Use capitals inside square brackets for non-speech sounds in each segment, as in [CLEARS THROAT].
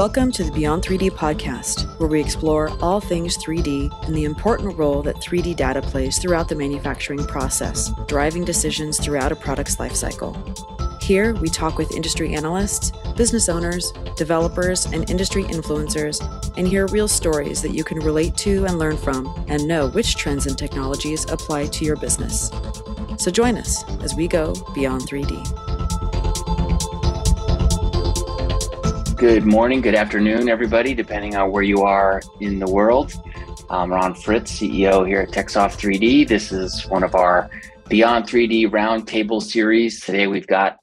Welcome to the Beyond 3D podcast, where we explore all things 3D and the important role that 3D data plays throughout the manufacturing process, driving decisions throughout a product's lifecycle. Here, we talk with industry analysts, business owners, developers, and industry influencers, and hear real stories that you can relate to and learn from, and know which trends and technologies apply to your business. So join us as we go beyond 3D. Good morning, good afternoon, everybody, depending on where you are in the world. I'm Ron Fritz, CEO here at TechSoft 3D. This is one of our Beyond 3D Roundtable series. Today we've got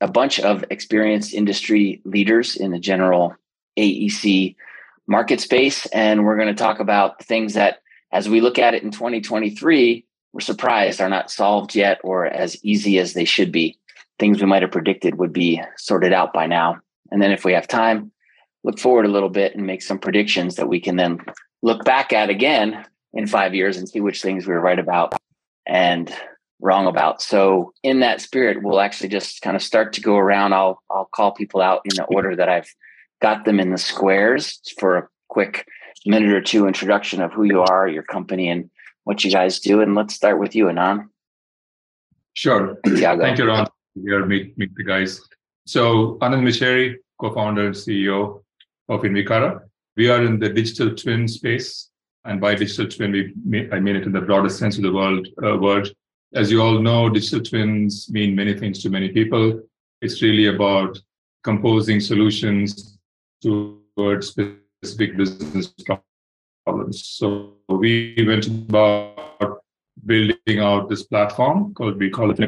a bunch of experienced industry leaders in the general AEC market space, and we're going to talk about things that, as we look at it in 2023, we're surprised are not solved yet or as easy as they should be. Things we might have predicted would be sorted out by now. And then if we have time, look forward a little bit and make some predictions that we can then look back at again in five years and see which things we were right about and wrong about. So in that spirit, we'll actually just kind of start to go around. I'll I'll call people out in the order that I've got them in the squares for a quick minute or two introduction of who you are, your company, and what you guys do. And let's start with you, Anand. Sure. Tiago. Thank you, Ron. Here, meet meet the guys. So Anand Mechery, co-founder and CEO of Invicara. We are in the digital twin space. And by digital twin, we I mean it in the broadest sense of the world, uh, word. As you all know, digital twins mean many things to many people. It's really about composing solutions towards specific business problems. So we went about building out this platform called we call it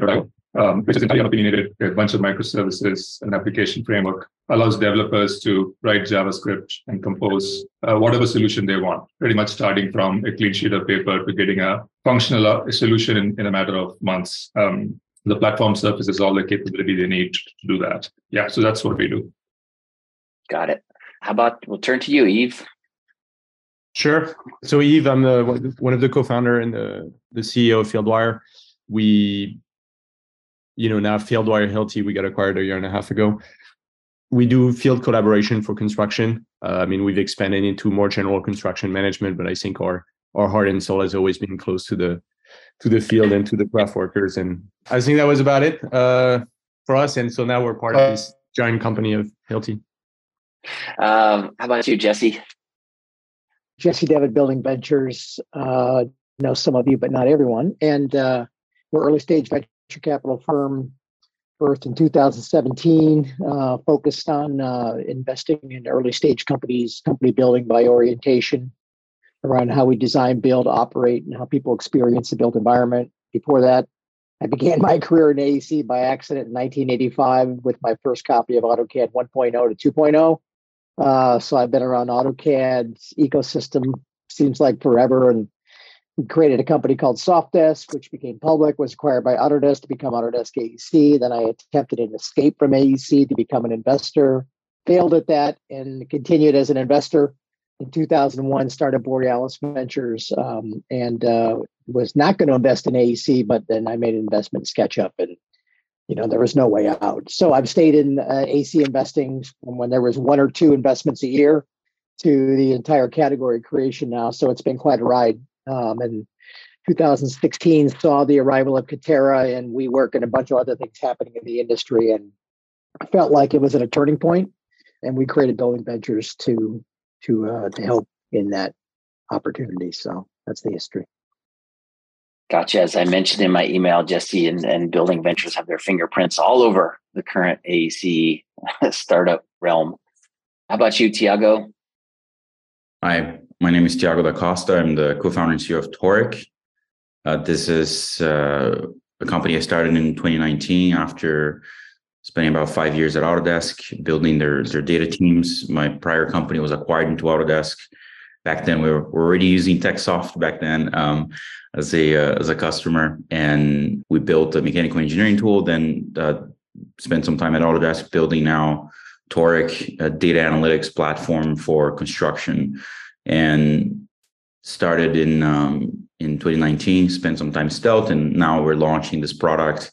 um, which is entirely opinionated, a bunch of microservices, an application framework, allows developers to write JavaScript and compose uh, whatever solution they want, pretty much starting from a clean sheet of paper to getting a functional uh, solution in, in a matter of months. Um, the platform surfaces all the capability they need to do that. Yeah, so that's what we do. Got it. How about we'll turn to you, Yves. Sure. So Yves, I'm the one of the co-founder and the the CEO of Fieldwire. We you know, now Fieldwire Hilti, we got acquired a year and a half ago. We do field collaboration for construction. Uh, I mean, we've expanded into more general construction management, but I think our our heart and soul has always been close to the to the field and to the craft workers. And I think that was about it uh, for us. And so now we're part of this giant company of Hilti. Um, how about you, Jesse? Jesse Devitte Building Ventures. Uh, know some of you, but not everyone. And uh, we're early stage venture venture capital firm birthed in 2017, uh, focused on uh, investing in early stage companies, company building by orientation, around how we design, build, operate, and how people experience the built environment. Before that, I began [LAUGHS] my career in AEC by accident in 1985 with my first copy of AutoCAD 1.0 to 2.0. Uh, so I've been around AutoCAD's ecosystem seems like forever, and we created a company called Softdesk, which became public, was acquired by Autodesk to become Autodesk AEC. Then I attempted an escape from AEC to become an investor, failed at that, and continued as an investor. In 2001, started Borealis Ventures um, and uh, was not going to invest in AEC, but then I made an investment SketchUp, and you know there was no way out. So I've stayed in uh, AC investing from when there was one or two investments a year to the entire category creation now. So it's been quite a ride um, and 2016 saw the arrival of Katerra and WeWork and a bunch of other things happening in the industry. And I felt like it was at a turning point, and we created Building Ventures to to uh, to help in that opportunity. So that's the history. Gotcha. As I mentioned in my email, Jesse and, and Building Ventures have their fingerprints all over the current AEC [LAUGHS] startup realm. How about you, Tiago? Hi, my name is Tiago da Costa. I'm the co-founder and CEO of Toric. Uh, this is uh, a company I started in 2019 after spending about five years at Autodesk building their, their data teams. My prior company was acquired into Autodesk. Back then, we were, already using TechSoft back then um, as a uh, as a customer, and we built a mechanical engineering tool. Then uh, spent some time at Autodesk building now Toric, a data analytics platform for construction and started in um, in 2019 spent some time stealth and now we're launching this product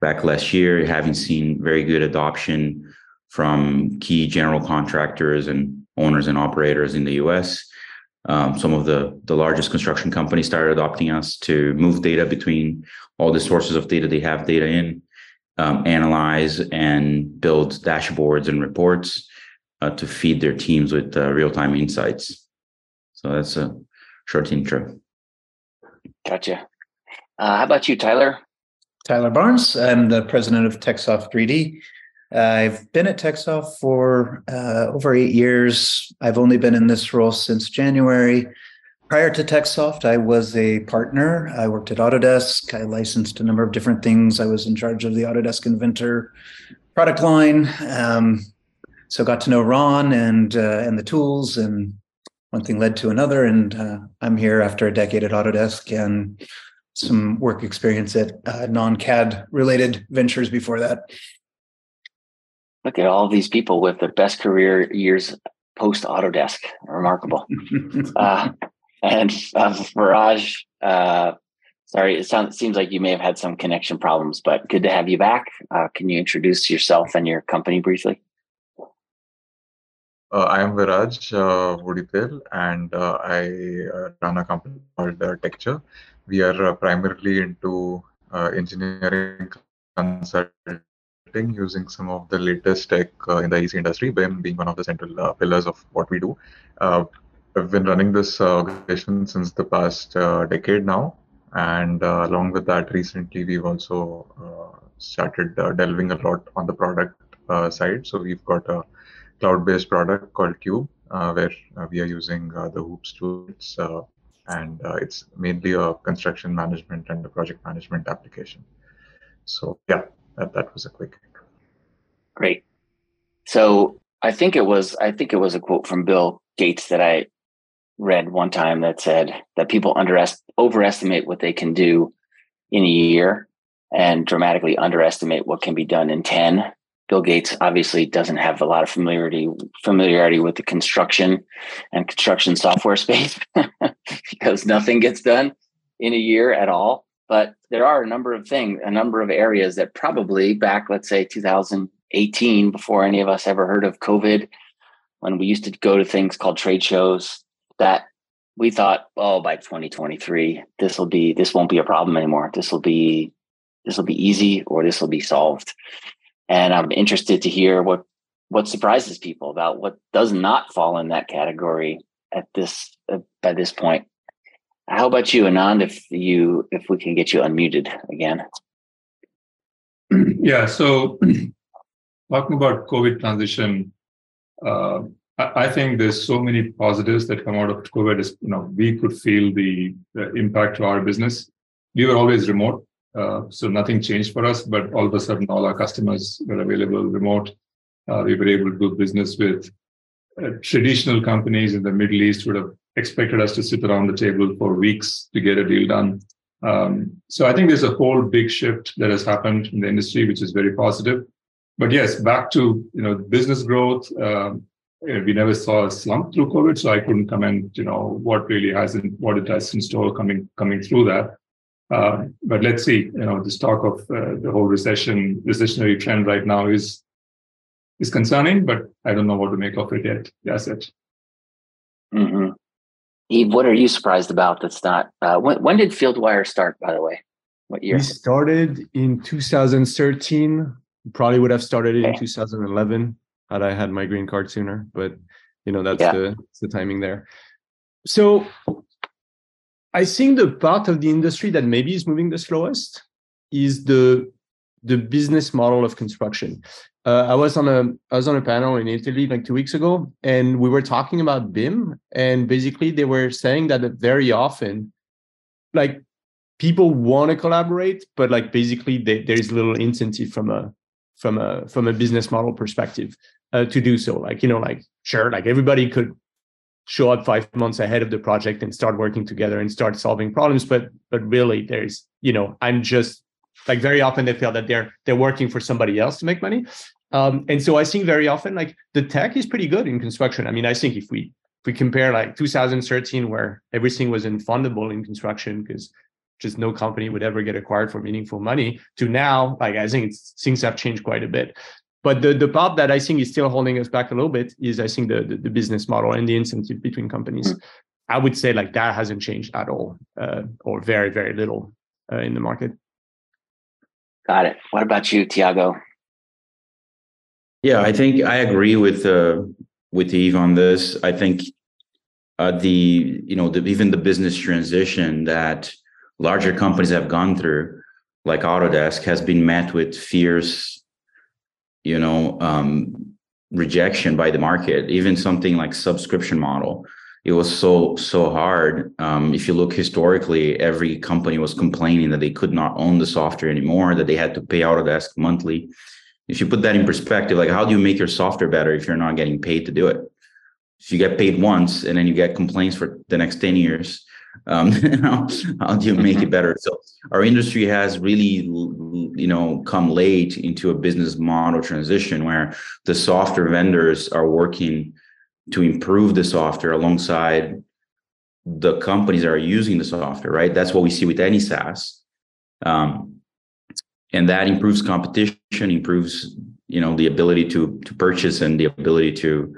back last year having seen very good adoption from key general contractors and owners and operators in the US. Um, some of the, the largest construction companies started adopting us to move data between all the sources of data they have data in, um, analyze and build dashboards and reports uh, to feed their teams with uh, real time insights. So that's a short intro. Gotcha. Uh, how about you, Tyler? Tyler Barnes. I'm the president of TechSoft 3D. I've been at TechSoft for uh, over eight years. I've only been in this role since January. Prior to TechSoft, I was a partner. I worked at Autodesk. I licensed a number of different things. I was in charge of the Autodesk Inventor product line. Um, so got to know Ron and uh, and the tools, and one thing led to another. And uh, I'm here after a decade at Autodesk and some work experience at uh, non-CAD related ventures before that. Look at all these people with their best career years post Autodesk. Remarkable. [LAUGHS] uh, and uh, Viraj, uh, sorry, it sounds seems like you may have had some connection problems, but good to have you back. Uh, can you introduce yourself and your company briefly? Uh, I am Viraj uh, and uh, I uh, run a company called uh, Texture. We are uh, primarily into engineering consulting using some of the latest tech in the AEC industry, BIM being one of the central pillars of what we do. I've been running this organization since the past decade now. And along with that, recently we've also started delving a lot on the product side. So we've got a cloud-based product called Cube, uh, where uh, we are using uh, the Hoops tools, uh, and uh, it's mainly a construction management and a project management application. So yeah, that, that was a quick. Great. So I think it was I think it was a quote from Bill Gates that I read one time that said that people underest overestimate what they can do in a year and dramatically underestimate what can be done in 10 Bill Gates obviously doesn't have a lot of familiarity familiarity with the construction and construction software [LAUGHS] space because nothing gets done in a year at all. But there are a number of things, a number of areas that probably back, let's say 2018, before any of us ever heard of COVID, when we used to go to things called trade shows, that we thought, oh, by 2023, this will be this won't be a problem anymore. This will be this will be easy or this will be solved and I'm interested to hear what what surprises people about what does not fall in that category at this uh, by this point. How about you, Anand? If you if we can get you unmuted again. Yeah. So [CLEARS THROAT] talking about COVID transition, uh, I, I think there's so many positives that come out of COVID. Is you know we could feel the, the impact to our business. We were always remote, uh, so nothing changed for us, but all of a sudden, all our customers were available remote. Uh, we were able to do business with uh, traditional companies in the Middle East would have expected us to sit around the table for weeks to get a deal done. Um, so I think there's a whole big shift that has happened in the industry, which is very positive. But yes, back to you know business growth. Um, we never saw a slump through COVID, so I couldn't comment. You know what really hasn't what it has in store coming coming through that. Uh, but let's see. You know, this talk of uh, the whole recession, recessionary trend right now is is concerning, but I don't know what to make of it yet. That's it. Mm-hmm. Yves, what are you surprised about? That's not. Uh, when when did FieldWire start? By the way, what year? We started in 2013. Probably would have started okay. in 2011 had I had my green card sooner. But you know, that's yeah. the that's the timing there. So I think the part of the industry that maybe is moving the slowest is the the business model of construction. Uh, I was on a I was on a panel in Italy like two weeks ago, and we were talking about BIM, and basically they were saying that very often, like people want to collaborate, but like basically they, there's little incentive from a from a from a business model perspective uh, to do so. Like you know, like sure, like everybody could show up five months ahead of the project and start working together and start solving problems. But but really there's you know i'm just like very often they feel that they're they're working for somebody else to make money. Um, and so i think very often like the tech is pretty good in construction. I mean i think if we if we compare like 2013 where everything was unfundable in construction because just no company would ever get acquired for meaningful money to now like i think things have changed quite a bit but the, the part that I think is still holding us back a little bit is I think the, the, the business model and the incentive between companies. Mm-hmm. I would say like that hasn't changed at all, uh, or very very little uh, in the market. Got it. What about you, Tiago? Yeah, I think I agree with uh, with Yves on this. I think uh, the you know the, even the business transition that larger companies have gone through, like Autodesk, has been met with fierce, you know, um, rejection by the market. Even something like subscription model, it was so so hard. Um, if you look historically, every company was complaining that they could not own the software anymore, that they had to pay Autodesk monthly. If you put that in perspective, like how do you make your software better if you're not getting paid to do it? If you get paid once and then you get complaints for the next 10 years, um, [LAUGHS] how, how do you make it mm-hmm. better? So our industry has really, you know, come late into a business model transition where the software vendors are working to improve the software alongside the companies that are using the software, right? That's what we see with any SaaS. Um, and that improves competition, improves, you know, the ability to to purchase and the ability to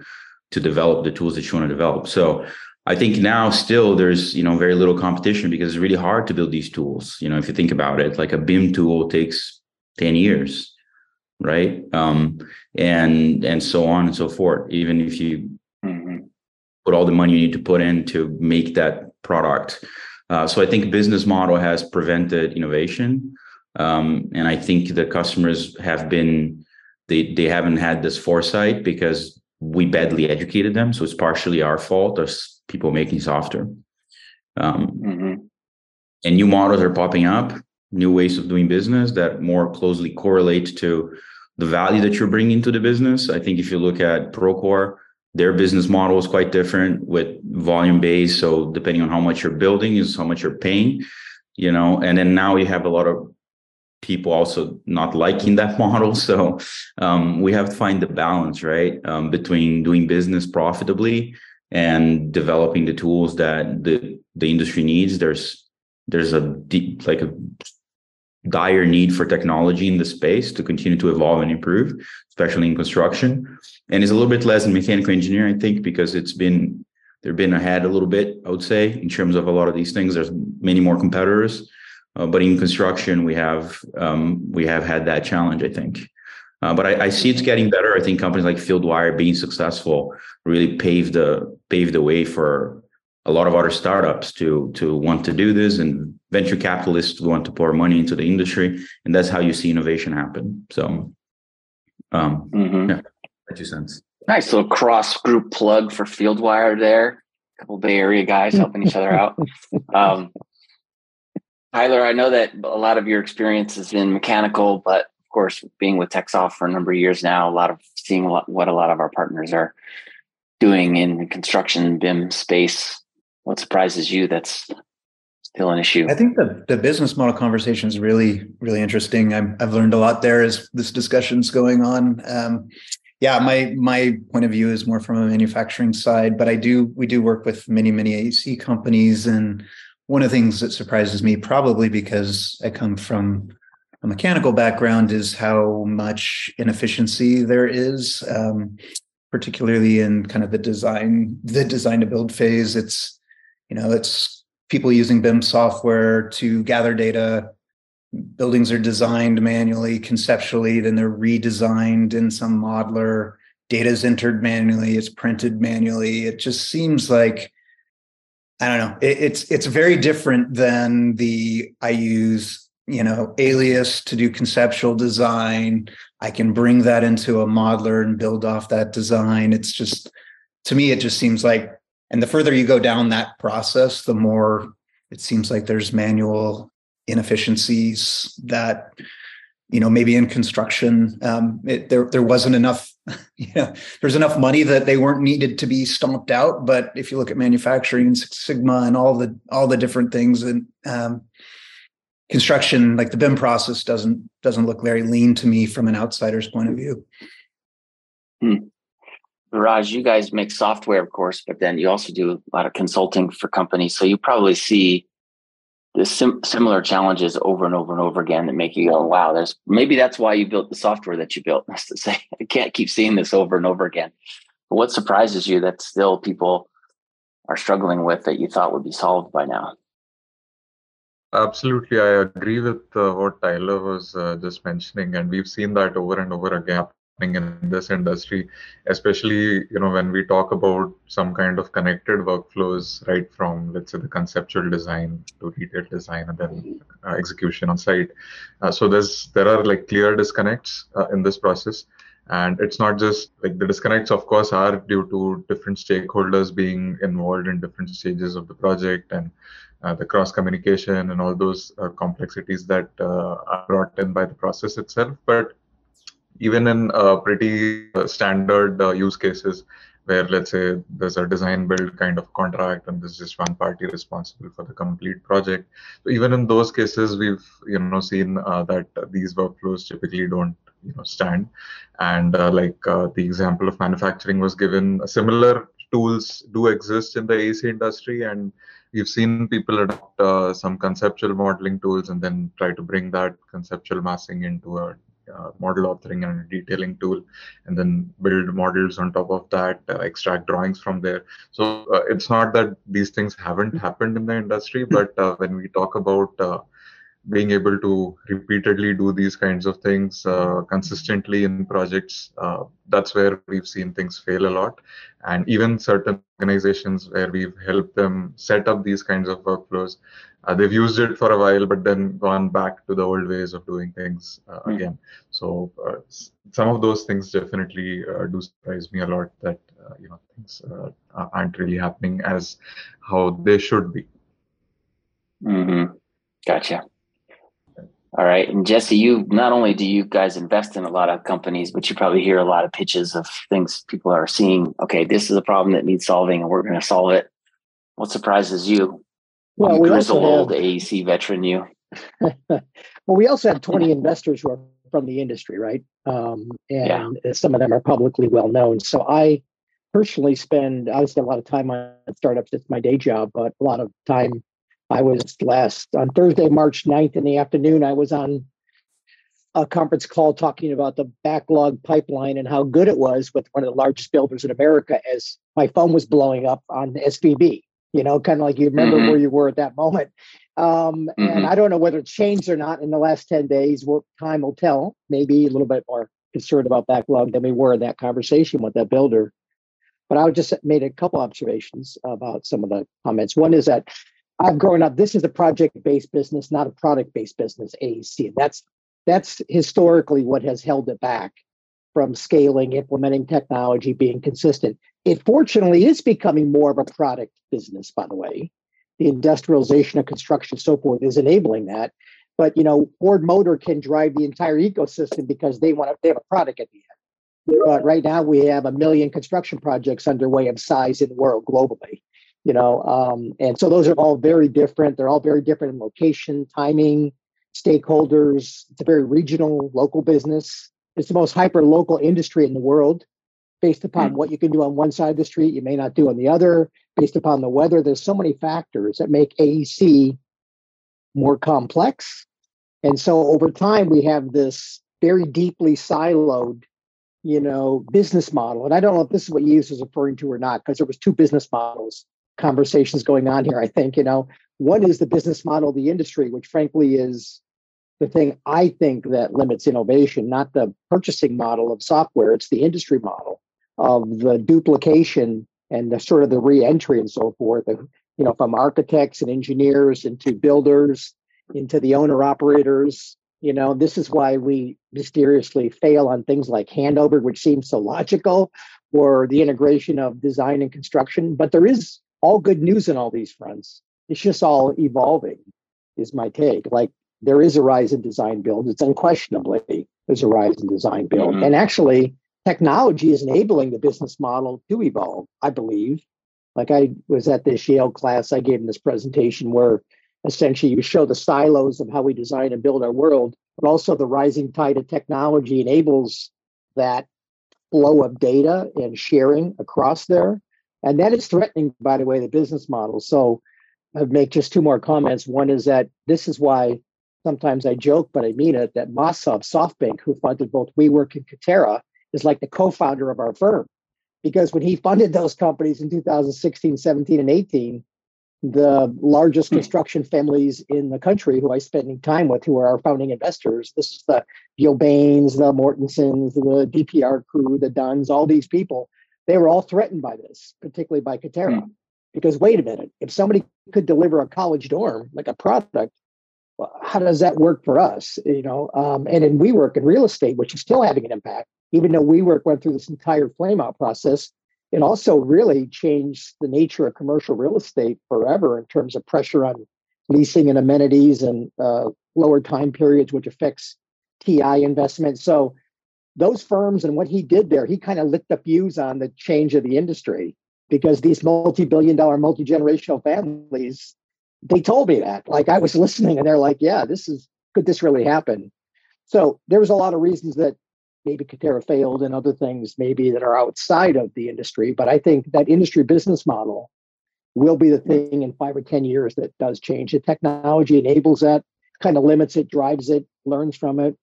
to develop the tools that you want to develop. So I think now still there's you know very little competition because it's really hard to build these tools. You know, if you think about it, like a BIM tool takes 10 years, right? Um, and and so on and so forth. Even if you mm-hmm. put all the money you need to put in to make that product. Uh, so I think business model has prevented innovation. Um, and I think the customers have been they they haven't had this foresight because we badly educated them. So it's partially our fault as people making software. Um, mm-hmm. And new models are popping up, new ways of doing business that more closely correlate to the value that you're bringing to the business. I think if you look at Procore, their business model is quite different with volume based. So depending on how much you're building is how much you're paying, you know. And then now you have a lot of people also not liking that [LAUGHS] model. So um, we have to find the balance, right, um, between doing business profitably and developing the tools that the the industry needs. There's there's a deep like a dire need for technology in the space to continue to evolve and improve, especially in construction. And it's a little bit less in mechanical engineering, I think, because it's been they've been ahead a little bit, I would say, in terms of a lot of these things. There's many more competitors. Uh, but in construction, we have um, we have had that challenge, I think. Uh, but I, I, see it's getting better. I think companies like Fieldwire being successful really paved the paved the way for a lot of other startups to to want to do this, and venture capitalists want to pour money into the industry, and that's how you see innovation happen. So, um, mm-hmm. yeah, that two cents. Nice little cross group plug for Fieldwire there. A couple Bay Area guys helping each other out. [LAUGHS] Um, Tyler, I know that a lot of your experience is in mechanical, but of course, being with TechSoft for a number of years now, a lot of seeing a lot, what a lot of our partners are doing in construction BIM space. What surprises you that's still an issue? I think the, the business model conversation is really, really interesting. i have learned a lot there as this discussion's going on. Um, yeah, my my point of view is more from a manufacturing side, but I do we do work with many many AEC companies and one of the things that surprises me, probably because I come from a mechanical background, is how much inefficiency there is, um, particularly in kind of the design, the design to build phase. It's, you know, it's people using BIM software to gather data. Buildings are designed manually, conceptually, then they're redesigned in some modeler. Data is entered manually, it's printed manually. It just seems like I don't know. It, it's it's very different than the I use you know Alias to do conceptual design. I can bring that into a modeler and build off that design. It's just to me, it just seems like, and the further you go down that process, the more it seems like there's manual inefficiencies that you know maybe in construction um, it, there there wasn't enough [LAUGHS] you know there's enough money that they weren't needed to be stomped out but if you look at manufacturing sigma and all the all the different things and um, construction like the bim process doesn't doesn't look very lean to me from an outsider's point of view hmm. Raj, you guys make software, of course, but then you also do a lot of consulting for companies. So you probably see the sim- similar challenges over and over and over again that make you go, wow, there's maybe that's why you built the software that you built. [LAUGHS] That's to say, I can't keep seeing this over and over again. But what surprises you that still people are struggling with that you thought would be solved by now? Absolutely, I agree with uh, what Tyler was uh, just mentioning, and we've seen that over and over again in this industry, especially you know when we talk about some kind of connected workflows, right from let's say the conceptual design to detailed design and then uh, execution on site. Uh, so there's there are like clear disconnects uh, in this process, and it's not just like the disconnects, of course, are due to different stakeholders being involved in different stages of the project and. Uh, the cross communication and all those uh, complexities that uh, are brought in by the process itself. But even in uh, pretty uh, standard uh, use cases where let's say there's a design build kind of contract and there's just one party responsible for the complete project. So even in those cases we've you know seen uh, that these workflows typically don't you know stand. And uh, like uh, the example of manufacturing was given similar tools do exist in the AEC industry and we've seen people adopt some conceptual modeling tools and then try to bring that conceptual massing into a uh, model authoring and detailing tool, and then build models on top of that, uh, extract drawings from there. So uh, it's not that these things haven't happened in the industry, but uh, when we talk about uh, being able to repeatedly do these kinds of things uh, consistently in projects, that's where we've seen things fail a lot. And even certain organizations where we've helped them set up these kinds of workflows, uh, they've used it for a while, but then gone back to the old ways of doing things uh, mm. again. So uh, some of those things definitely uh, do surprise me a lot. That uh, you know things uh, aren't really happening as how they should be. Mm-hmm. Gotcha. All right, and Jesse, you not only do you guys invest in a lot of companies, but you probably hear a lot of pitches of things people are seeing. Okay, this is a problem that needs solving, and we're going to solve it. What surprises you well, we also old AEC veteran you. [LAUGHS] well, we also have 20 investors who are from the industry, right? Um, and yeah. some of them are publicly well known. So I personally spend obviously a lot of time on startups. It's my day job, but a lot of time. I was last on Thursday, March 9th in the afternoon. I was on a conference call talking about the backlog pipeline and how good it was with one of the largest builders in America as my phone was blowing up on SVB you know, kind of like you remember mm-hmm. where you were at that moment. Um, mm-hmm. And I don't know whether it changed or not in the last 10 days. What time will tell. Maybe a little bit more concerned about backlog than we were in that conversation with that builder. But I just made a couple observations about some of the comments. One is that I've grown up, this is a project-based business, not a product-based business, AEC. That's that's historically what has held it back from scaling, implementing technology, being consistent. It fortunately is becoming more of a product business, by the way. The industrialization of construction, so forth, is enabling that. But you know, Ford Motor can drive the entire ecosystem because they want to, they have a product at the end. But right now we have a million construction projects underway of size in the world globally. You know, um, and so those are all very different. They're all very different in location, timing, stakeholders. It's a very regional, local business. It's the most hyper local industry in the world based upon mm-hmm. what you can do on one side of the street, you may not do on the other, based upon the weather. There's so many factors that make AEC more complex. And so over time, we have this very deeply siloed, you know, business model. And I don't know if this is what Yves is referring to or not, because there was two business models conversations going on here. I think, you know, one is the business model of the industry, which frankly is the thing I think that limits innovation, not the purchasing model of software, it's the industry model of the duplication and the sort of the re-entry and so forth. you know, from architects and engineers into builders, into the owner operators. You know, this is why we mysteriously fail on things like handover, which seems so logical, or the integration of design and construction. But there is all good news in all these fronts. It's just all evolving, is my take. Like there is a rise in design build. It's unquestionably there's a rise in design build. Mm-hmm. And actually, technology is enabling the business model to evolve, I believe. Like I was at this Yale class, I gave in this presentation where essentially you show the silos of how we design and build our world, but also the rising tide of technology enables that flow of data and sharing across there. And that is threatening, by the way, the business model. So I'd make just two more comments. One is that this is why sometimes I joke, but I mean it, that Masav SoftBank, who funded both WeWork and Katerra, is like the co-founder of our firm. Because when he funded those companies in 2016, 17, and 18, the largest hmm. construction families in the country who I spending time with, who are our founding investors. This is the Gilbanes, the Mortensons, the DPR crew, the Dunns, all these people. They were all threatened by this, particularly by Katerra. Mm. Because wait a minute, if somebody could deliver a college dorm like a product, how does that work for us? You know, um, and in WeWork in real estate, which is still having an impact, even though WeWork went through this entire flame out process, it also really changed the nature of commercial real estate forever in terms of pressure on leasing and amenities and uh, lower time periods, which affects TI investment. So those firms and what he did there, he kind of lit the fuse on the change of the industry because these multi-billion dollar, multi-generational families, they told me that. Like I was [LAUGHS] listening and they're like, yeah, this is could this really happen? So there was a lot of reasons that maybe Katerra failed and other things maybe that are outside of the industry. But I think that industry business model will be the thing in five or 10 years that does change. The technology enables that, kind of limits it, drives it, learns from it.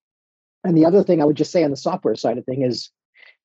And the other thing I would just say on the software side of thing is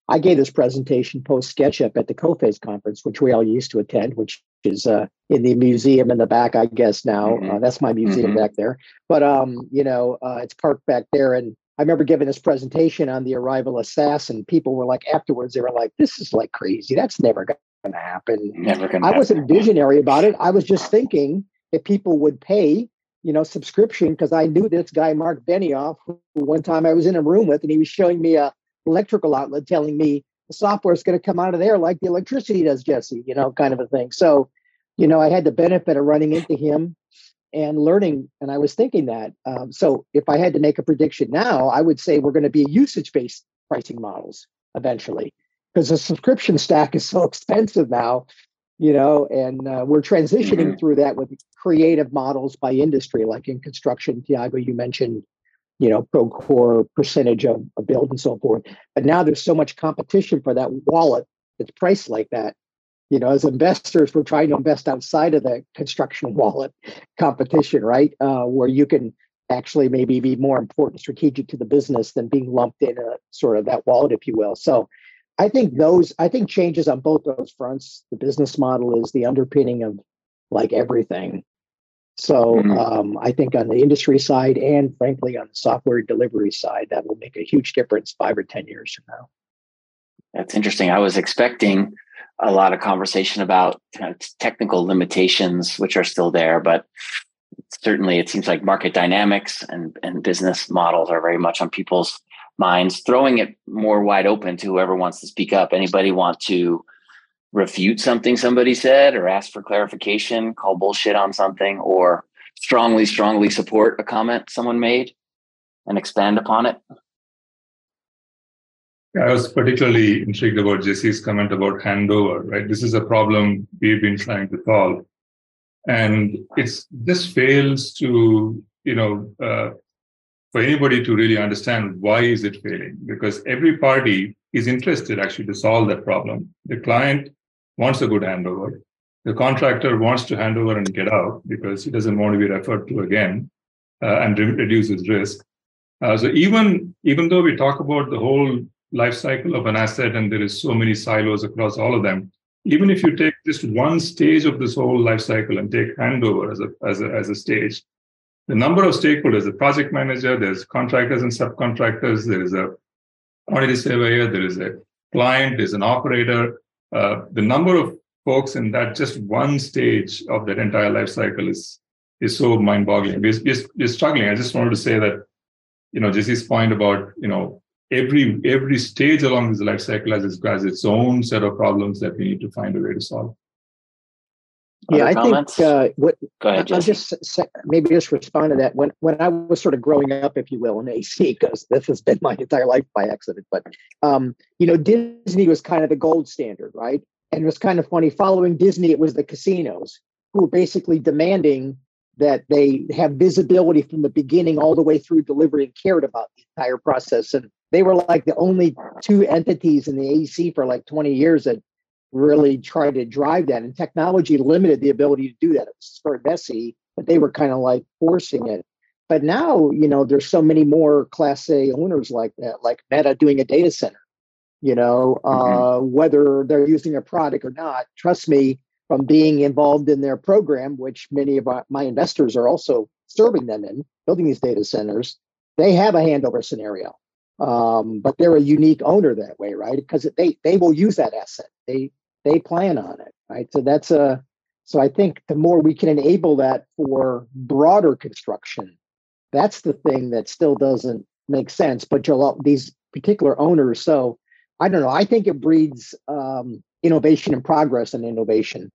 I gave this presentation post SketchUp at the COFES conference, which we all used to attend, which is uh, in the museum in the back, I guess now. Mm-hmm. Uh, that's my museum mm-hmm. back there. But um, you know, uh, it's parked back there, and I remember giving this presentation on the arrival and people were like, afterwards, they were like, "This is like crazy. That's never going to happen." Never going. I wasn't visionary about it. I was just thinking that people would pay, you know, subscription because I knew this guy Mark Benioff, who one time I was in a room with, and he was showing me a electrical outlet, telling me the software is going to come out of there like the electricity does, Jesse. You know, kind of a thing. So, you know, I had the benefit of running into him and learning. And I was thinking that. Um, so if I had to make a prediction now, I would say we're going to be usage based pricing models eventually because the subscription stack is so [LAUGHS] expensive now, you know, and uh, we're transitioning mm-hmm. through that with creative models by industry, like in construction. Tiago, you mentioned, you know, Procore percentage of a build and so forth. But now there's so much competition for that wallet that's priced like that you know, as investors, we're trying to invest outside of the construction wallet competition, right? Uh, where you can actually maybe be more important strategic to the business than being lumped in a sort of that wallet, if you will. So I think those, I think changes on both those fronts. The business model is the underpinning of like everything. So mm-hmm. um, I think on the industry side and frankly on the software delivery side, that will make a huge difference five or 10 years from now. That's interesting. I was expecting a lot of conversation about kind of technical limitations, which are still there, but certainly it seems like market dynamics and, and business models are very much on people's minds, throwing it more wide open to whoever wants to speak up. Anybody want to refute something somebody said or ask for clarification, call bullshit on something, or strongly, strongly support a comment someone made and expand upon it? I was particularly intrigued about Jesse's comment about handover, right? This is a problem we've been trying to solve. And it's this fails to, you know, uh, for anybody to really understand why is it failing because every party is interested actually to solve that problem the client wants a good handover. The contractor wants to hand over and get out because he doesn't want to be referred to again uh, and re- reduce his risk. Uh, so even even though we talk about the whole life cycle of an asset and there is so many silos across all of them even if you take just one stage of this whole life cycle and take handover as a, as a, as a stage the number of stakeholders the project manager there's contractors and subcontractors there is a quantity surveyor there is a client there's an operator uh, the number of folks in that just one stage of that entire life cycle is is so mind-boggling we're, we're, we're struggling i just wanted to say that you know jesse's point about you know every every stage along this life cycle has has its own set of problems that we need to find a way to solve. Yeah, I think uh, what ahead, I'll just say, maybe just respond to that. When when I was sort of growing up, if you will, in AC, because this has been [LAUGHS] my entire life by accident. But um, you know, Disney was kind of the gold standard, right? And it was kind of funny. Following Disney, it was the casinos who were basically demanding that they have visibility from the beginning all the way through delivery and cared about the entire process. And they were like the only two entities in the AC for like 20 years that really try to drive that. And technology limited the ability to do that. It was very messy, but they were kind of like forcing it. But now, you know, there's so many more Class A owners like that, like Meta doing a data center. You know, mm-hmm. uh, whether they're using a product or not. Trust me, from being involved in their program, which many of my investors are also serving them in, building these data centers, they have a handover scenario. Um, but they're a unique owner that way, right? Because they they will use that asset. They they plan on it, right? So that's a so I think the more we can enable that for broader construction, that's the thing that still doesn't make sense. But you'll these particular owners. So I don't know. I think it breeds um, innovation and progress and innovation.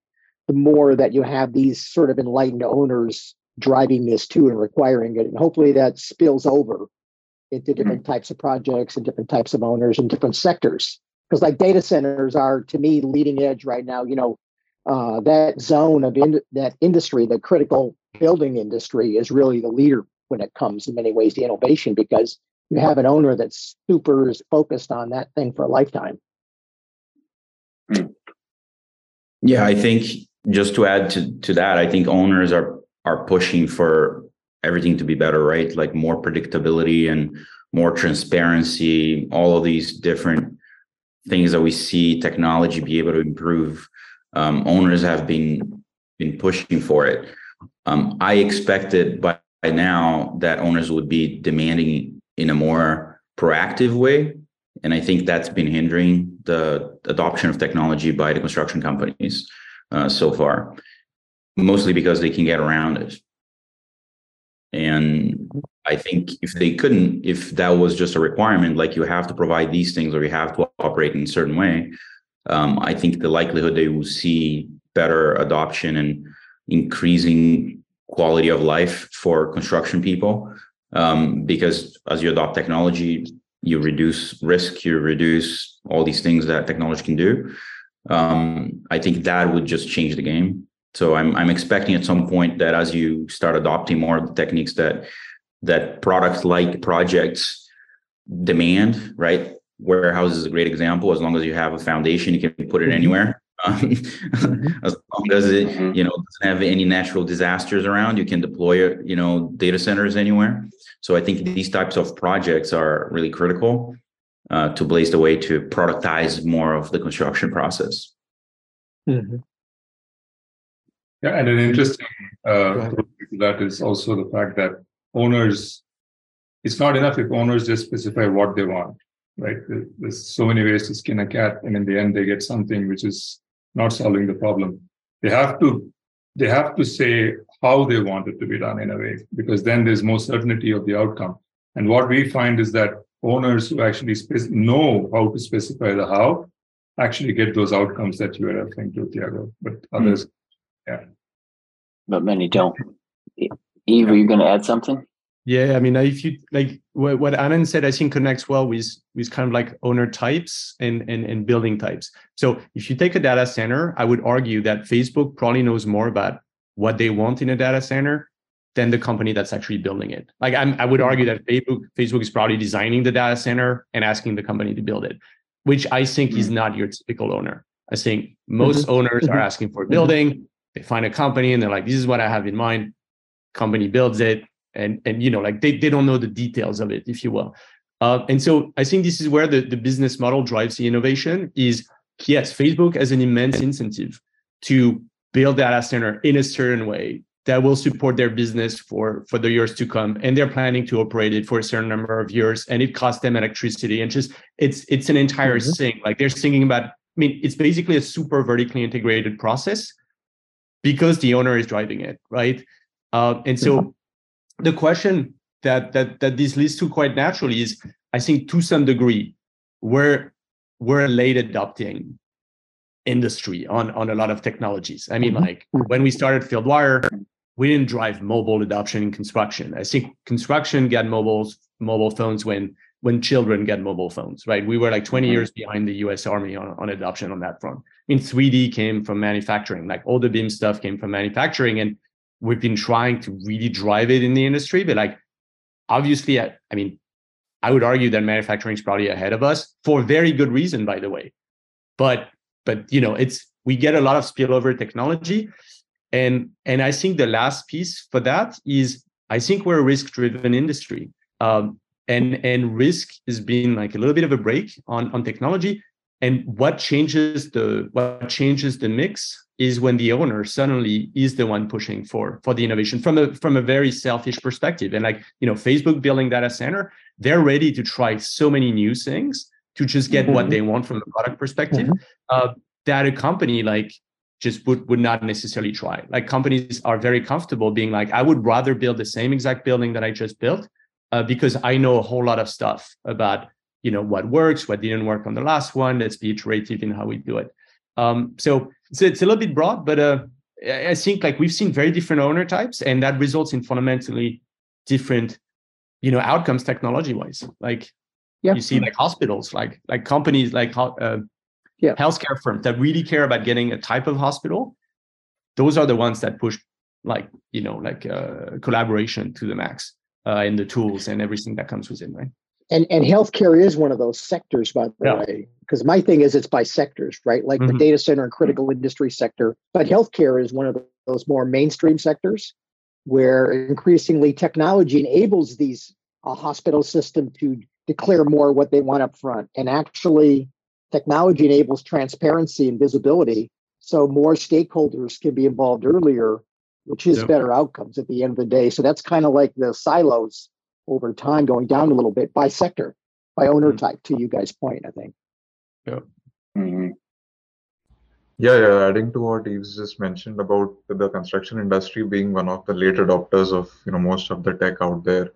The more that you have these sort of enlightened owners driving this too and requiring it, and hopefully that spills over into mm-hmm. different mm-hmm. types of projects and different types of owners and different sectors. Because like data centers are to me leading edge right now. You know, uh, that zone of in, that industry, the critical building industry, is really the leader when it comes in many ways to innovation because you have an owner that's super focused on that thing for a lifetime. Yeah, I think just to add to, to that, I think owners are are pushing for everything to be better, right? Like more predictability and more transparency, all of these different things that we see technology be able to improve. Um, owners have been been pushing for it. Um, I expected by now that owners would be demanding in a more proactive way, and I think that's been hindering the adoption of technology by the construction companies uh, so far, mostly because they can get around it. And I think if they couldn't, if that was just a requirement, like you have to provide these things or you have to operate in a certain way, um, I think the likelihood they will see better adoption and increasing quality of life for construction people. Um, because as you adopt technology, you reduce risk, you reduce all these things that technology can do. Um, I think that would just change the game. So I'm I'm expecting at some point that as you start adopting more of the techniques that that products like projects demand, right? Warehouse is a great example. As long as you have a foundation, you can put it mm-hmm. anywhere. [LAUGHS] Um, as long as it mm-hmm. you know doesn't have any natural disasters around, you can deploy you know data centers anywhere. So I think these types of projects are really critical uh, to blaze the way to productize more of the construction process. Mm-hmm. Yeah, and an interesting uh, that is also the fact that owners, it's not enough if owners just specify what they want, right? There's so many ways to skin a cat, and in the end, they get something which is not solving the problem. They have to they have to say how they want it to be done in a way, because then there's more certainty of the outcome. And what we find is that owners who actually know how to specify the how actually get those outcomes that you are referring to, Tiago. But others mm yeah. But many don't. Yves, are you going to add something? Yeah, I mean, if you like what, what Anand said, I think connects well with with kind of like owner types and, and and building types. So if you take a data center, I would argue that Facebook probably knows more about what they want in a data center than the company that's actually building it. Like I'm, I would argue that Facebook Facebook is probably designing the data center and asking the company to build it, which I think mm-hmm. is not your typical owner. I think most mm-hmm. owners mm-hmm. are asking for a building they find a company and they're like, this is what I have in mind. Company builds it. And, and you know, like they, they don't know the details of it, if you will. Uh, and so I think this is where the, the business model drives the innovation is yes, Facebook has an immense incentive to build data center in a certain way that will support their business for for the years to come and they're planning to operate it for a certain number of years and it costs them electricity and just it's it's an entire mm-hmm. thing like they're thinking about i mean it's basically a super vertically integrated process because the owner is driving it, right? Uh, and so mm-hmm. the question that that that this leads to quite naturally is, I think, to some degree, we're we're late adopting industry on on a lot of technologies. I mean, mm-hmm. like when we started Fieldwire, we didn't drive mobile adoption in construction. I think construction got mobile mobile phones when when children get mobile phones, right? We were like 20 mm-hmm. years behind the US Army on, on adoption on that front. I mean, 3D came from manufacturing, like all the BIM stuff came from manufacturing. And we've been trying to really drive it in the industry. But like, obviously, I, I mean, I would argue that manufacturing is probably ahead of us for very good reason, by the way. But but you know, it's we get a lot of spillover technology, and and I think the last piece for that is I think we're a risk driven industry. Um, and and risk has been like a little bit of a break on on technology and what changes the what changes the mix is when the owner suddenly is the one pushing for for the innovation from a from a very selfish perspective and like you know facebook building data center they're ready to try so many new things to just get mm-hmm. what they want from the product perspective mm-hmm. uh, that a company like just would, would not necessarily try like companies are very comfortable being like i would rather build the same exact building that i just built uh, because i know a whole lot of stuff about you know what works what didn't work on the last one let's be iterative in how we do it um, so, so it's a little bit broad but uh, i think like we've seen very different owner types and that results in fundamentally different you know outcomes technology wise like yeah. you see like hospitals like like companies like uh, yeah. healthcare firms that really care about getting a type of hospital those are the ones that push like you know like uh, collaboration to the max uh, and the tools and everything that comes with it right? And and healthcare is one of those sectors by the yeah. way because my thing is it's by sectors right? Like mm-hmm. the data center and critical industry sector. But healthcare is one of those more mainstream sectors where increasingly technology enables these uh, hospital system to declare more what they want up front. And actually technology enables transparency and visibility so more stakeholders can be involved earlier which is yep. better outcomes at the end of the day so that's kind of like the silos over time going down a little bit by sector, by owner mm-hmm. type, to you guys' point, I think. Yeah. Mm-hmm. Yeah, yeah. Adding to what Yves just mentioned about the construction industry being one of the late adopters of you know most of the tech out there,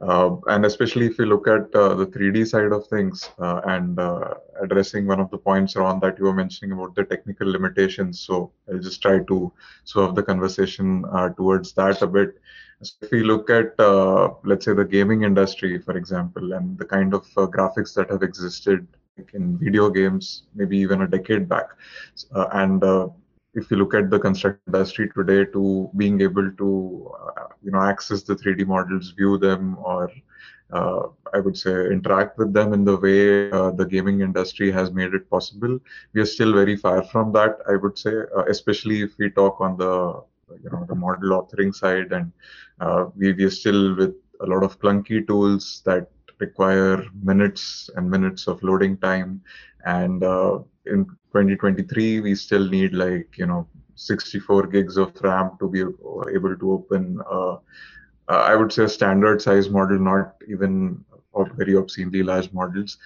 uh, and especially if you look at uh, the 3D side of things uh, and uh, addressing one of the points around that you were mentioning about the technical limitations. So I'll just try to swerve the conversation uh, towards that a bit. So if we look at, uh, let's say, the gaming industry, for example, and the kind of graphics that have existed in video games, maybe even a decade back, and if you look at the construction industry today, to being able to, uh, you know, access the 3D models, view them, or uh, I would say interact with them in the way the gaming industry has made it possible, we are still very far from that. I would say, especially if we talk on the you know the model authoring side and uh, we, we are still with a lot of clunky tools that require minutes and minutes of loading time and uh, in 2023 we still need like you know 64 gigs of ram to be able to open uh, i would say a standard size model not even very obscenely large models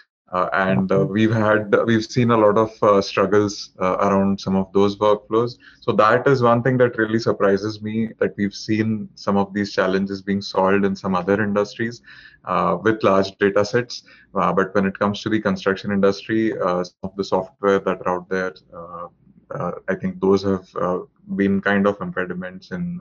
and uh, we've had we've seen a lot of uh, struggles uh, around some of those workflows. So that is one thing that really surprises me that we've seen some of these challenges being solved in some other industries uh, with large data sets. Uh, but when it comes to the construction industry some of the software that are out there i think those have been kind of impediments in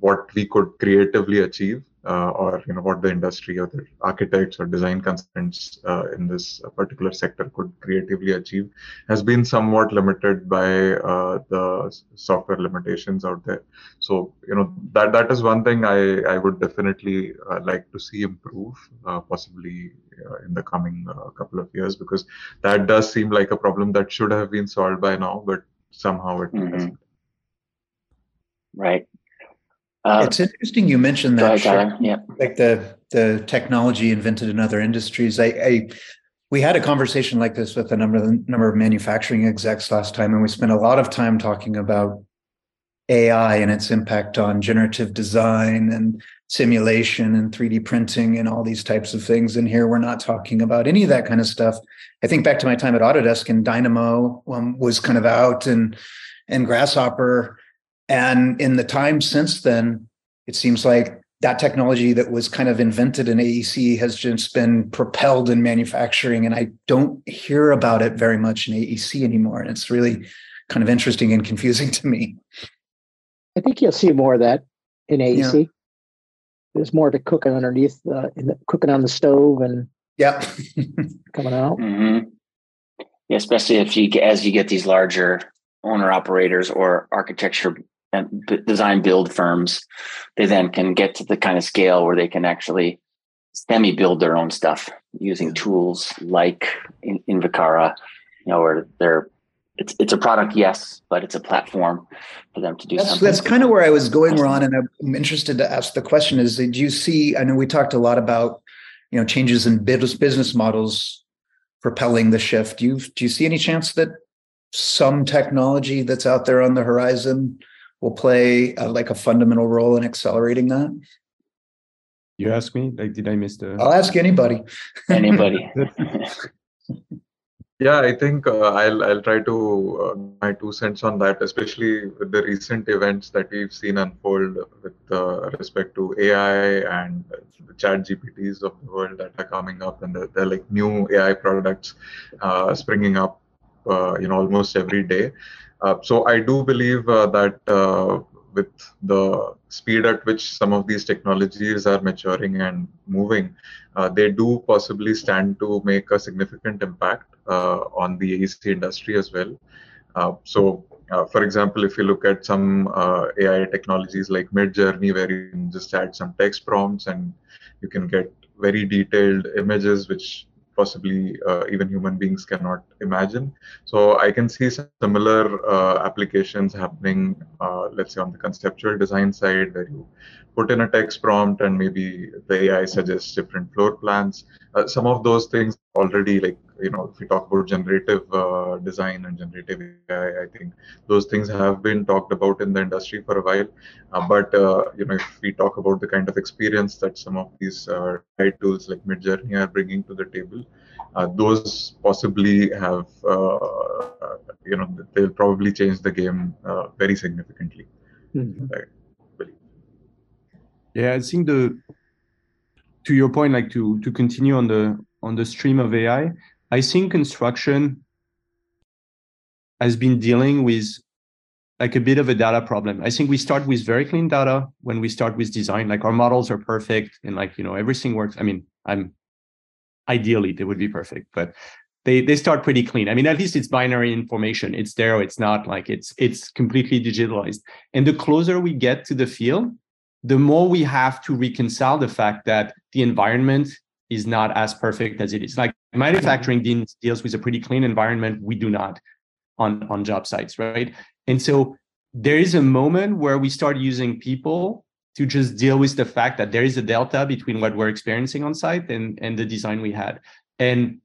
what we could creatively achieve uh, or you know what the industry or the architects or design consultants uh, in this particular sector could creatively achieve has been somewhat limited by uh, the software limitations out there. So you know that that is one thing i i would definitely uh, like to see improve uh, possibly uh, in the coming couple of years because that does seem like a problem that should have been solved by now but somehow it mm-hmm. hasn't. Right um, it's interesting you mentioned that. Yeah. Like the the technology invented in other industries. I, I we had a conversation like this with a number of number of manufacturing execs last time, and we spent a lot of time talking about AI and its impact on generative design and simulation and 3D printing and all these types of things. And here we're not talking about any of that kind of stuff. I think back to my time at Autodesk and Dynamo um, was kind of out and and Grasshopper and in the time since then, it seems like that technology that was kind of invented in AEC has just been propelled in manufacturing. And I don't hear about it very much in AEC anymore. And it's really kind of interesting and confusing to me. I think you'll see more of that in AEC. Yeah. There's more of it cooking underneath, the, the cooking on the stove and yeah, [LAUGHS] coming out. Mm-hmm. Yeah, especially if you as you get these larger owner operators or architecture and design build firms, they then can get to the kind of scale where they can actually semi build their own stuff using tools like in, Invicara, you know, where they're it's it's a product, yes, but it's a platform for them to do that's, something. That's kind of where I was going, Ron, and I'm interested to ask the question: Is do you see? I know we talked a lot about you know changes in business business models propelling the shift. Do you do you see any chance that some technology that's out there on the horizon will play a, like a fundamental role in accelerating that? You ask me? Like, did I miss the? I'll ask anybody. Anybody. [LAUGHS] Yeah, I think uh, I'll I'll try to uh, my two cents on that, especially with the recent events that we've seen unfold with uh, respect to AI and the Chat GPTs of the world that are coming up, and they're like new AI products uh, springing up, uh, you know, almost every day. Uh, so I do believe that with the speed at which some of these technologies are maturing and moving, uh, they do possibly stand to make a significant impact uh, on the AEC industry as well. Uh, so, uh, for example, if you look at some uh, AI technologies like Midjourney, where you can just add some text prompts and you can get very detailed images, which possibly uh, even human beings cannot imagine. So I can see similar uh, applications happening, uh, let's say on the conceptual design side, where you put in a text prompt and maybe the AI suggests different floor plans. Uh, some of those things already, like you know, if we talk about generative uh, design and generative AI, I think those things have been talked about in the industry for a while. Uh, but you know, if we talk about the kind of experience that some of these AI tools like Midjourney are bringing to the table, those possibly have, you know, they'll probably change the game very significantly. Mm-hmm. Right. Yeah, I think the to your point, like to to continue on the on the stream of AI, I think construction has been dealing with like a bit of a data problem. I think we start with very clean data when we start with design. Like our models are perfect and like you know everything works. I mean, I'm ideally they would be perfect, but they they start pretty clean. I mean, at least it's binary information. It's there. It's not like it's it's completely digitalized. And the closer we get to the field, the more we have to reconcile the fact that the environment is not as perfect as it is. Like manufacturing deals, deals with a pretty clean environment. We do not on, on job sites, right? And so there is a moment where we start using people to just deal with the fact that there is a delta between what we're experiencing on site and, and the design we had. And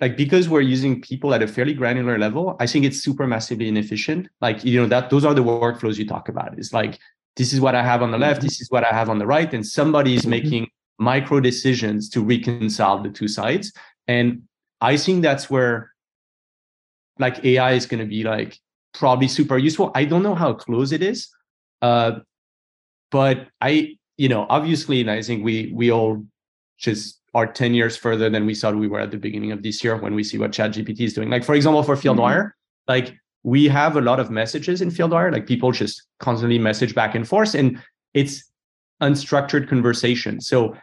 like because we're using people at a fairly granular level, I think it's super massively inefficient. Like, you know, that those are the workflows you talk about. It's like this is what I have on the left, mm-hmm. this is what I have on the right, and somebody is mm-hmm. making micro decisions to reconcile the two sides. And I think that's where like AI is going to be like probably super useful. I don't know how close it is, uh, but I, you know, obviously, and I think we we all just are 10 years further than we thought we were at the beginning of this year when we see what ChatGPT is doing. Like, for example, for FieldWire, mm-hmm. like we have a lot of messages in FieldWire, like people just constantly message back and forth, and it's unstructured conversation. So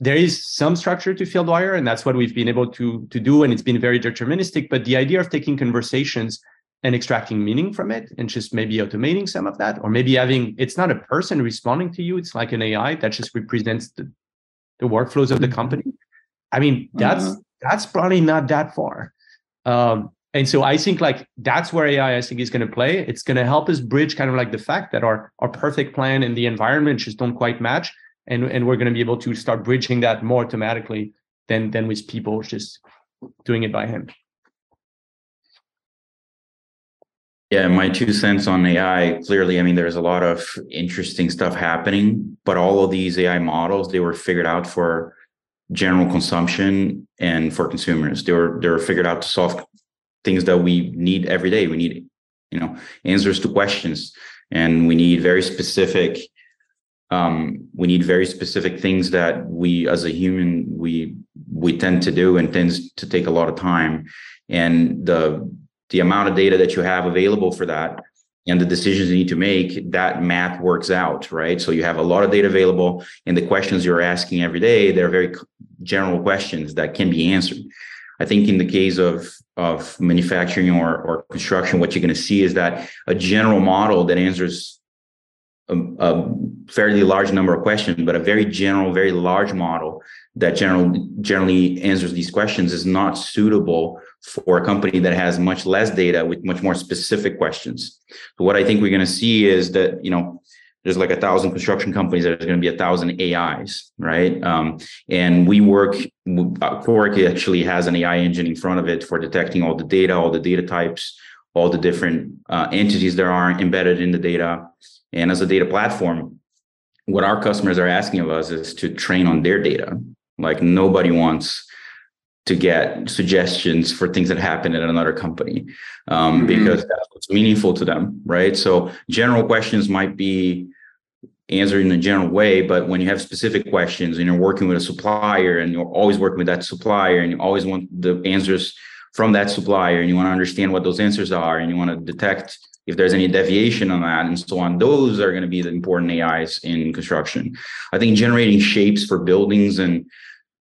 there is some structure to FieldWire and that's what we've been able to, to do, and it's been very deterministic. But the idea of taking conversations and extracting meaning from it and just maybe automating some of that, or maybe having it's not a person responding to you, it's like an AI that just represents the, the workflows of the mm-hmm. company. I mean, that's uh-huh. that's probably not that far. Um, and so I think like that's where AI I think is going to play. It's going to help us bridge kind of like the fact that our our perfect plan and the environment just don't quite match, and and we're going to be able to start bridging that more automatically than than with people just doing it by hand. Yeah, my two cents on AI. Clearly, I mean, there's a lot of interesting stuff happening, but all of these AI models they were figured out for general consumption and for consumers. They were they were figured out to solve things that we need every day. We need, you know, answers to questions, and we need very specific. Um, we need very specific things that we, as a human, we we tend to do, and tends to take a lot of time. And the the amount of data that you have available for that and the decisions you need to make, that math works out, right? So you have a lot of data available, and the questions you're asking every day, they're very general questions that can be answered. I think in the case of of manufacturing or, or construction, what you're going to see is that a general model that answers a, a, fairly large number of questions, but a very general, very large model that general, generally answers these questions is not suitable for a company that has much less data with much more specific questions. So what I think we're going to see is that, you know, there's like a thousand construction companies, there's going to be a thousand AIs, right? Um, and we work, Quark actually has an AI engine in front of it for detecting all the data, all the data types, all the different uh, entities there are embedded in the data. And as a data platform, what our customers are asking of us is to train on their data. Like nobody wants to get suggestions for things that happen at another company um, mm-hmm. because that's what's meaningful to them, right? So general questions might be answered in a general way, but when you have specific questions and you're working with a supplier and you're always working with that supplier and you always want the answers from that supplier and you want to understand what those answers are and you want to detect if there's any deviation on that and so on. Those are going to be the important ais in construction. I think generating shapes for buildings and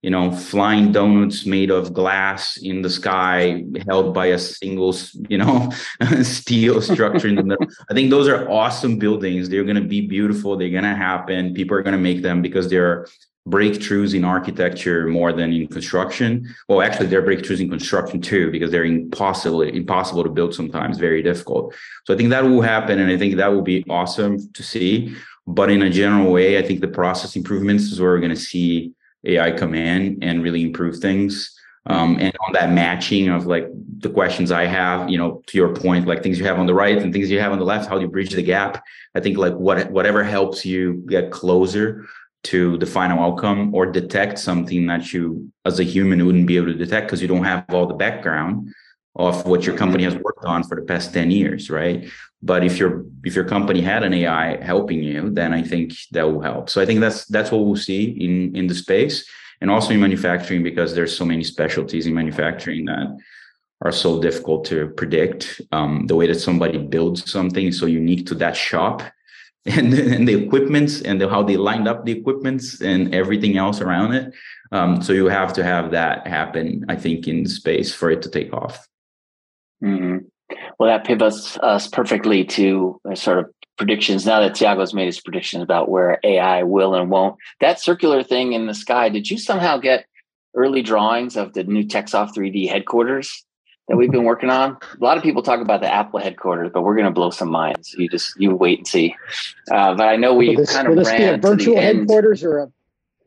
you know flying donuts made of glass in the sky held by a single you know [LAUGHS] steel structure in the middle i think those are awesome buildings. They're going to be beautiful. They're going to happen. People are going to make them because they're breakthroughs in architecture more than in construction. Well, actually, they're breakthroughs in construction too, because they're impossible, impossible to build sometimes, very difficult. So I think that will happen, and I think that will be awesome to see. But in a general way, I think the process improvements is where we're going to see AI come in and really improve things. Um, and on that matching of like the questions I have, you know, to your point, like things you have on the right and things you have on the left, how do you bridge the gap? I think like what whatever helps you get closer to the final outcome or detect something that you as a human wouldn't be able to detect because you don't have all the background of what your company has worked on for the past 10 years right? But if your if your company had an ai helping you then i think that will help. So i think that's that's what we'll see in in the space and also in manufacturing because there's so many specialties in manufacturing that are so difficult to predict. Um, the way that somebody builds something is so unique to that shop [LAUGHS] and, and the equipments and the, how they lined up the equipments and everything else around it. Um, so you have to have that happen, I think, in space for it to take off. Mm-hmm. Well, that pivots us perfectly to sort of predictions. Now that Tiago's made his predictions about where AI will and won't, that circular thing in the sky, did you somehow get early drawings of the new Tech Soft 3D headquarters? That we've been working on. A lot of people talk about the Apple headquarters, but we're going to blow some minds. You just you wait and see. Uh, but I know we this, kind of will this ran be a virtual headquarters or a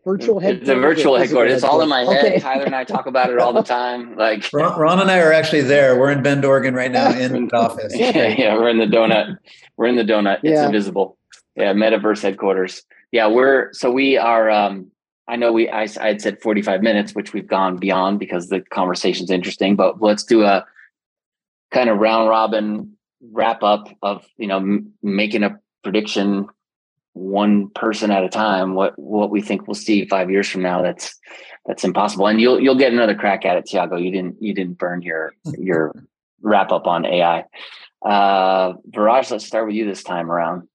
virtual headquarters. It's a virtual headquarters. It's all in my head. Okay. Tyler and I talk about it all the time. Like Ron, Ron, and I are actually there. We're in Bend, Oregon right now in the [LAUGHS] office. yeah, yeah, we're in the donut. We're in the donut. It's yeah. invisible. Yeah, metaverse headquarters. Yeah, we're so we are. um I know we I, I had said 45 minutes, which we've gone beyond because the conversation's interesting, but let's do a kind of round robin wrap up of, you know, m- making a prediction one person at a time what what we think we'll see 5 years from now that's that's impossible. And you'll you'll get another crack at it Tiago. You didn't you didn't burn your [LAUGHS] your wrap up on AI uh Viraj let's start with you this time around.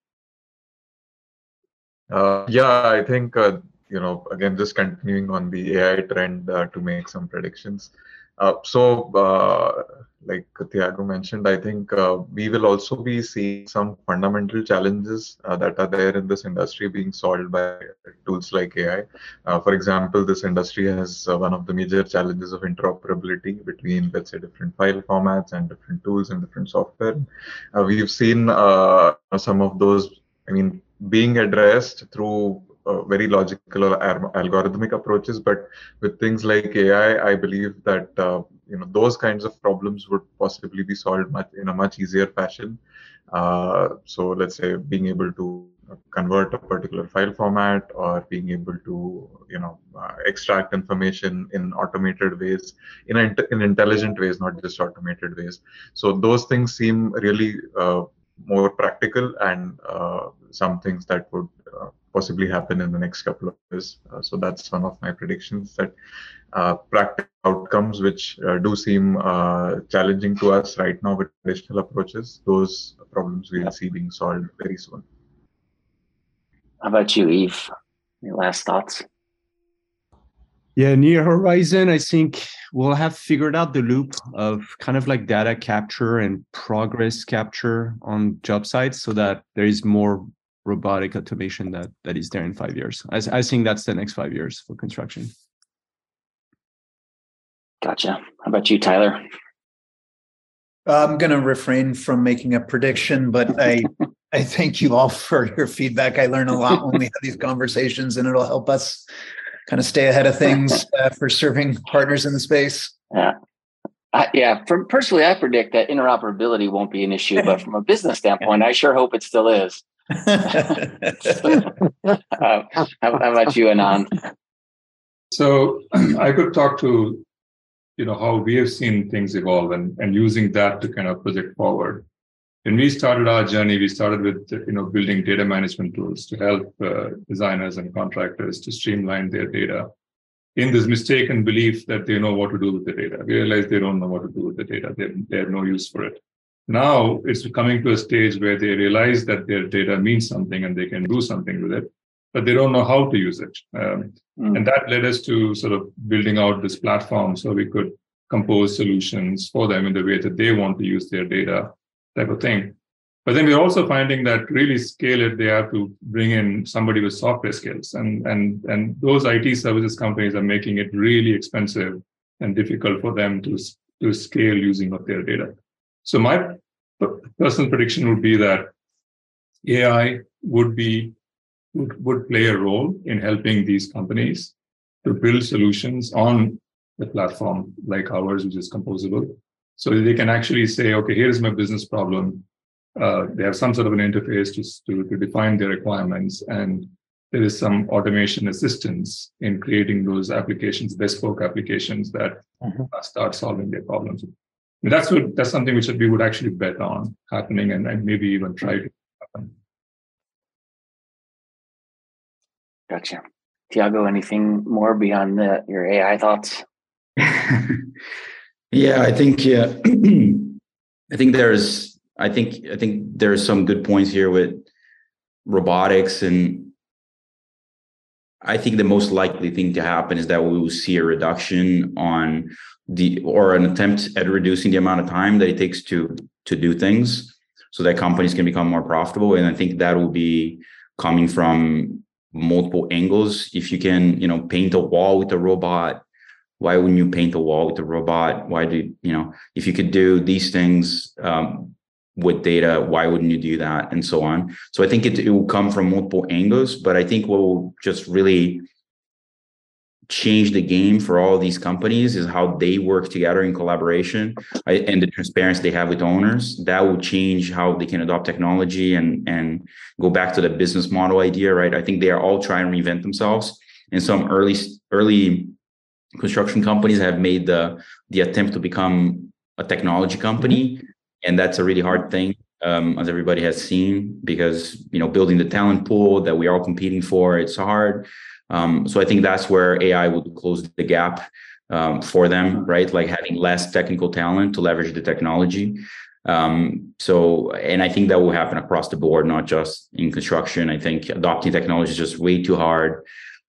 Uh, yeah, I think uh, you know, again, just continuing on the AI trend uh, to make some predictions. Uh, so, uh, like Thiago mentioned, I think uh, we will also be seeing some fundamental challenges uh, that are there in this industry being solved by tools like AI. Uh, for example, this industry has one of the major challenges of interoperability between, let's say, different file formats and different tools and different software. we've seen some of those, I mean, being addressed through uh, very logical or algorithmic approaches but with things like ai i believe that uh, you know those kinds of problems would possibly be solved much in a much easier fashion. Uh, so let's say being able to convert a particular file format or being able to you know uh, extract information in automated ways in, in intelligent ways not just automated ways. So those things seem really uh, more practical and uh, some things that would possibly happen in the next couple of years. Uh, so that's one of my predictions that uh, practical outcomes, which uh, do seem uh, challenging to us right now with traditional approaches, those problems we'll see being solved very soon. How about you, Yves? Any last thoughts? Yeah, near horizon, I think we'll have figured out the loop of kind of like data capture and progress capture on job sites so that there is more robotic automation that that is there in five years. I, I think that's the next five years for construction. Gotcha. How about you, Tyler? I'm going to refrain from making a prediction, but I [LAUGHS] I thank you all for your feedback. I learn a lot when we have these conversations, and it'll help us kind of stay ahead of things [LAUGHS] uh, for serving partners in the space. Yeah. I, yeah, from personally, I predict that interoperability won't be an issue, but from a business standpoint, I sure hope it still is. [LAUGHS] how, how, about you, Anand? So [CLEARS THROAT] I could talk to, you know, how we have seen things evolve and, and using that to kind of project forward. When we started our journey, we started with, you know, building data management tools to help uh, designers and contractors to streamline their data in this mistaken belief that they know what to do with the data. We realize they don't know what to do with the data. They, they have no use for it. Now it's coming to a stage where they realize that their data means something and they can do something with it, but they don't know how to use it. Um, mm. And that led us to sort of building out this platform so we could compose solutions for them in the way that they want to use their data, type of thing. But then we're also finding that really scale it, they have to bring in somebody with software skills. And, and, and those IT services companies are making it really expensive and difficult for them to, to scale using of their data. So my personal prediction would be that AI would be would, would play a role in helping these companies to build solutions on the platform like ours, which is composable. So they can actually say, okay, here's my business problem uh, they have some sort of an interface to, to, to define their requirements and there is some automation assistance in creating those applications bespoke applications that mm-hmm. start solving their problems that's what that's something which we would actually bet on happening and, and maybe even try to happen. Gotcha. Tiago anything more beyond the, your ai thoughts? [LAUGHS] Yeah i think yeah [CLEARS THROAT] i think there's I think I think there's some good points here with robotics and I think the most likely thing to happen is that we will see a reduction on the or an attempt at reducing the amount of time that it takes to to do things so that companies can become more profitable. And I think that will be coming from multiple angles. If you can you know paint a wall with a robot why wouldn't you paint a wall with a robot? Why do you know if you could do these things um, with data why wouldn't you do that and so on. So i think it, it will come from multiple angles but i think what will just really change the game for all these companies is how they work together in collaboration and the transparency they have with owners. That will change how they can adopt technology and and go back to the business model idea right? I think they are all trying to reinvent themselves and some early early construction companies have made the the attempt to become a technology company and that's a really hard thing um, as everybody has seen because you know building the talent pool that we are all competing for it's hard. Um, so i think that's where ai would close the gap um, for them right? Like having less technical talent to leverage the technology. Um, so and i think that will happen across the board not just in construction. I think adopting technology is just way too hard.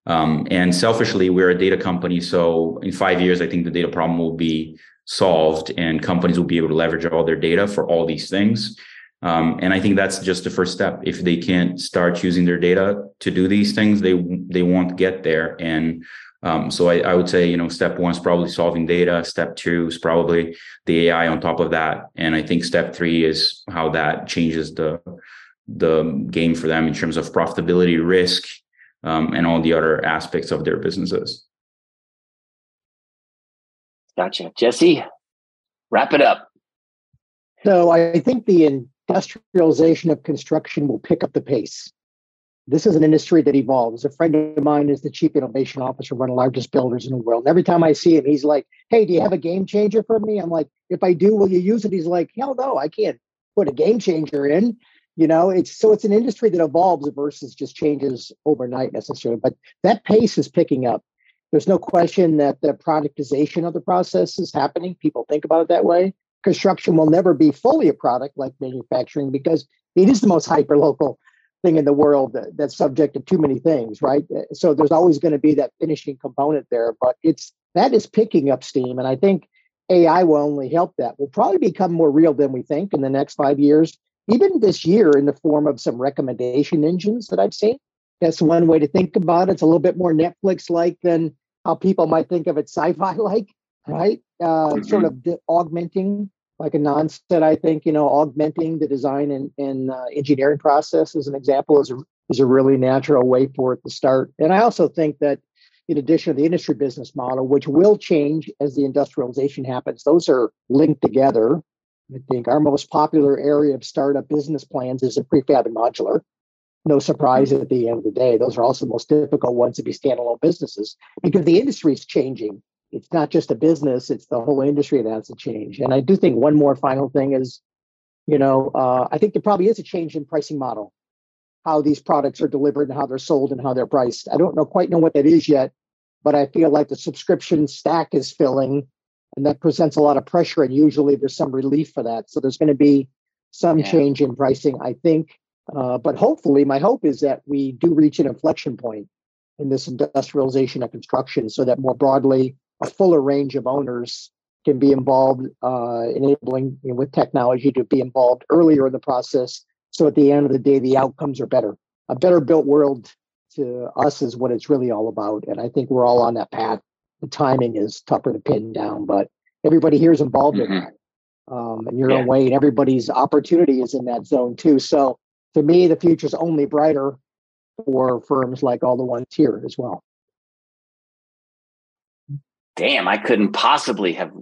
Um, and selfishly we're a data company. So in five years i think the data problem will be solved and companies will be able to leverage all their data for all these things. Um, and I think that's just the first step. If they can't start using their data to do these things, they they won't get there. And um, so I, I, would say, you know, step one is probably solving data. Step two is probably the AI on top of that. And I think step three is how that changes the the game for them in terms of profitability, risk, um, and all the other aspects of their businesses. Gotcha. Jesse, wrap it up. So I think the industrialization of construction will pick up the pace. This is an industry that evolves. A friend of mine is the chief innovation officer of one of the largest builders in the world. And every time I see him, he's like, Hey, do you have a game changer for me? I'm like, if I do, will you use it? He's like, Hell no, I can't put a game changer in. You know, it's so it's an industry that evolves versus just changes overnight necessarily. But that pace is picking up. There's no question that the productization of the process is happening. People think about it that way. Construction will never be fully a product like manufacturing because it is the most hyper local thing in the world that, that's subject to too many things, right? So there's always going to be that finishing component there, but it's that is picking up steam. And I think AI will only help that. Will probably become more real than we think in the next five years. even this year in the form of some recommendation engines that I've seen. That's one way to think about it. It's a little bit more Netflix like than how people might think of it sci fi [LAUGHS] like, right? Uh, mm-hmm. Sort of the augmenting, like Anand said, I think, you know, augmenting the design and, and uh, engineering process as an example is a, is a really natural way for it to start. And I also think that in addition to the industry business model, which will change as the industrialization happens, those are linked together. I think our most popular area of startup business plans is a prefab and modular. No surprise at the end of the day, those are also the most difficult ones to be standalone businesses because the industry is changing. It's not just a business, it's the whole industry that has to change. And I do think one more final thing is, you know, uh, I think there probably is a change in pricing model, how these products are delivered and how they're sold and how they're priced. I don't know quite know what that is yet, but I feel like the subscription stack is filling and that presents a lot of pressure and usually there's some relief for that so there's going to be some yeah. change in pricing i think uh, but hopefully my hope is that we do reach an inflection point in this industrialization of construction so that more broadly a fuller range of owners can be involved uh, enabling you know, with technology to be involved earlier in the process so at the end of the day the outcomes are better a better built world to us is what it's really all about and i think we're all on that path the timing is tougher to pin down, but everybody here is involved mm-hmm. in that um, in your yeah. own way, and everybody's opportunity is in that zone too. So to me, the future is only brighter for firms like all the ones here as well. Damn, I couldn't possibly have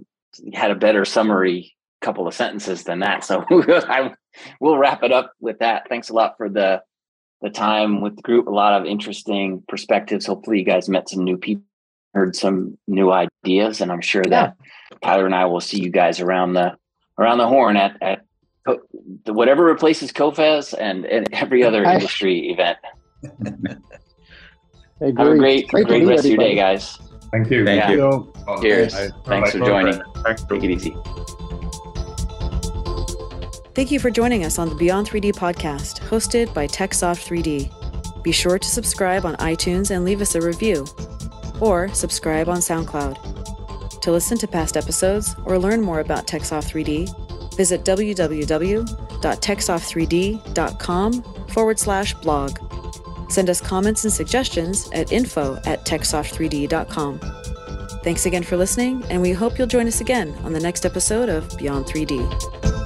had a better summary couple of sentences than that. So [LAUGHS] I, we'll wrap it up with that. Thanks a lot for the the time with the group. A lot of interesting perspectives. Hopefully, you guys met some new people heard some new ideas, and I'm sure that Tyler and I will see you guys around the around the horn at at whatever replaces COFES and, and every other industry event. [LAUGHS] Have a great, great, great rest of your day, guys. Thank you. Thank yeah. you. Cheers. Thanks for joining. Take it easy. Thank you for joining us on the Beyond 3D podcast, hosted by TechSoft 3D. Be sure to subscribe on iTunes and leave us a review or subscribe on SoundCloud. To listen to past episodes or learn more about TechSoft 3D, visit www.techsoft3d.com forward slash blog. Send us comments and suggestions at info at techsoft3d.com. Thanks again for listening, and we hope you'll join us again on the next episode of Beyond 3D.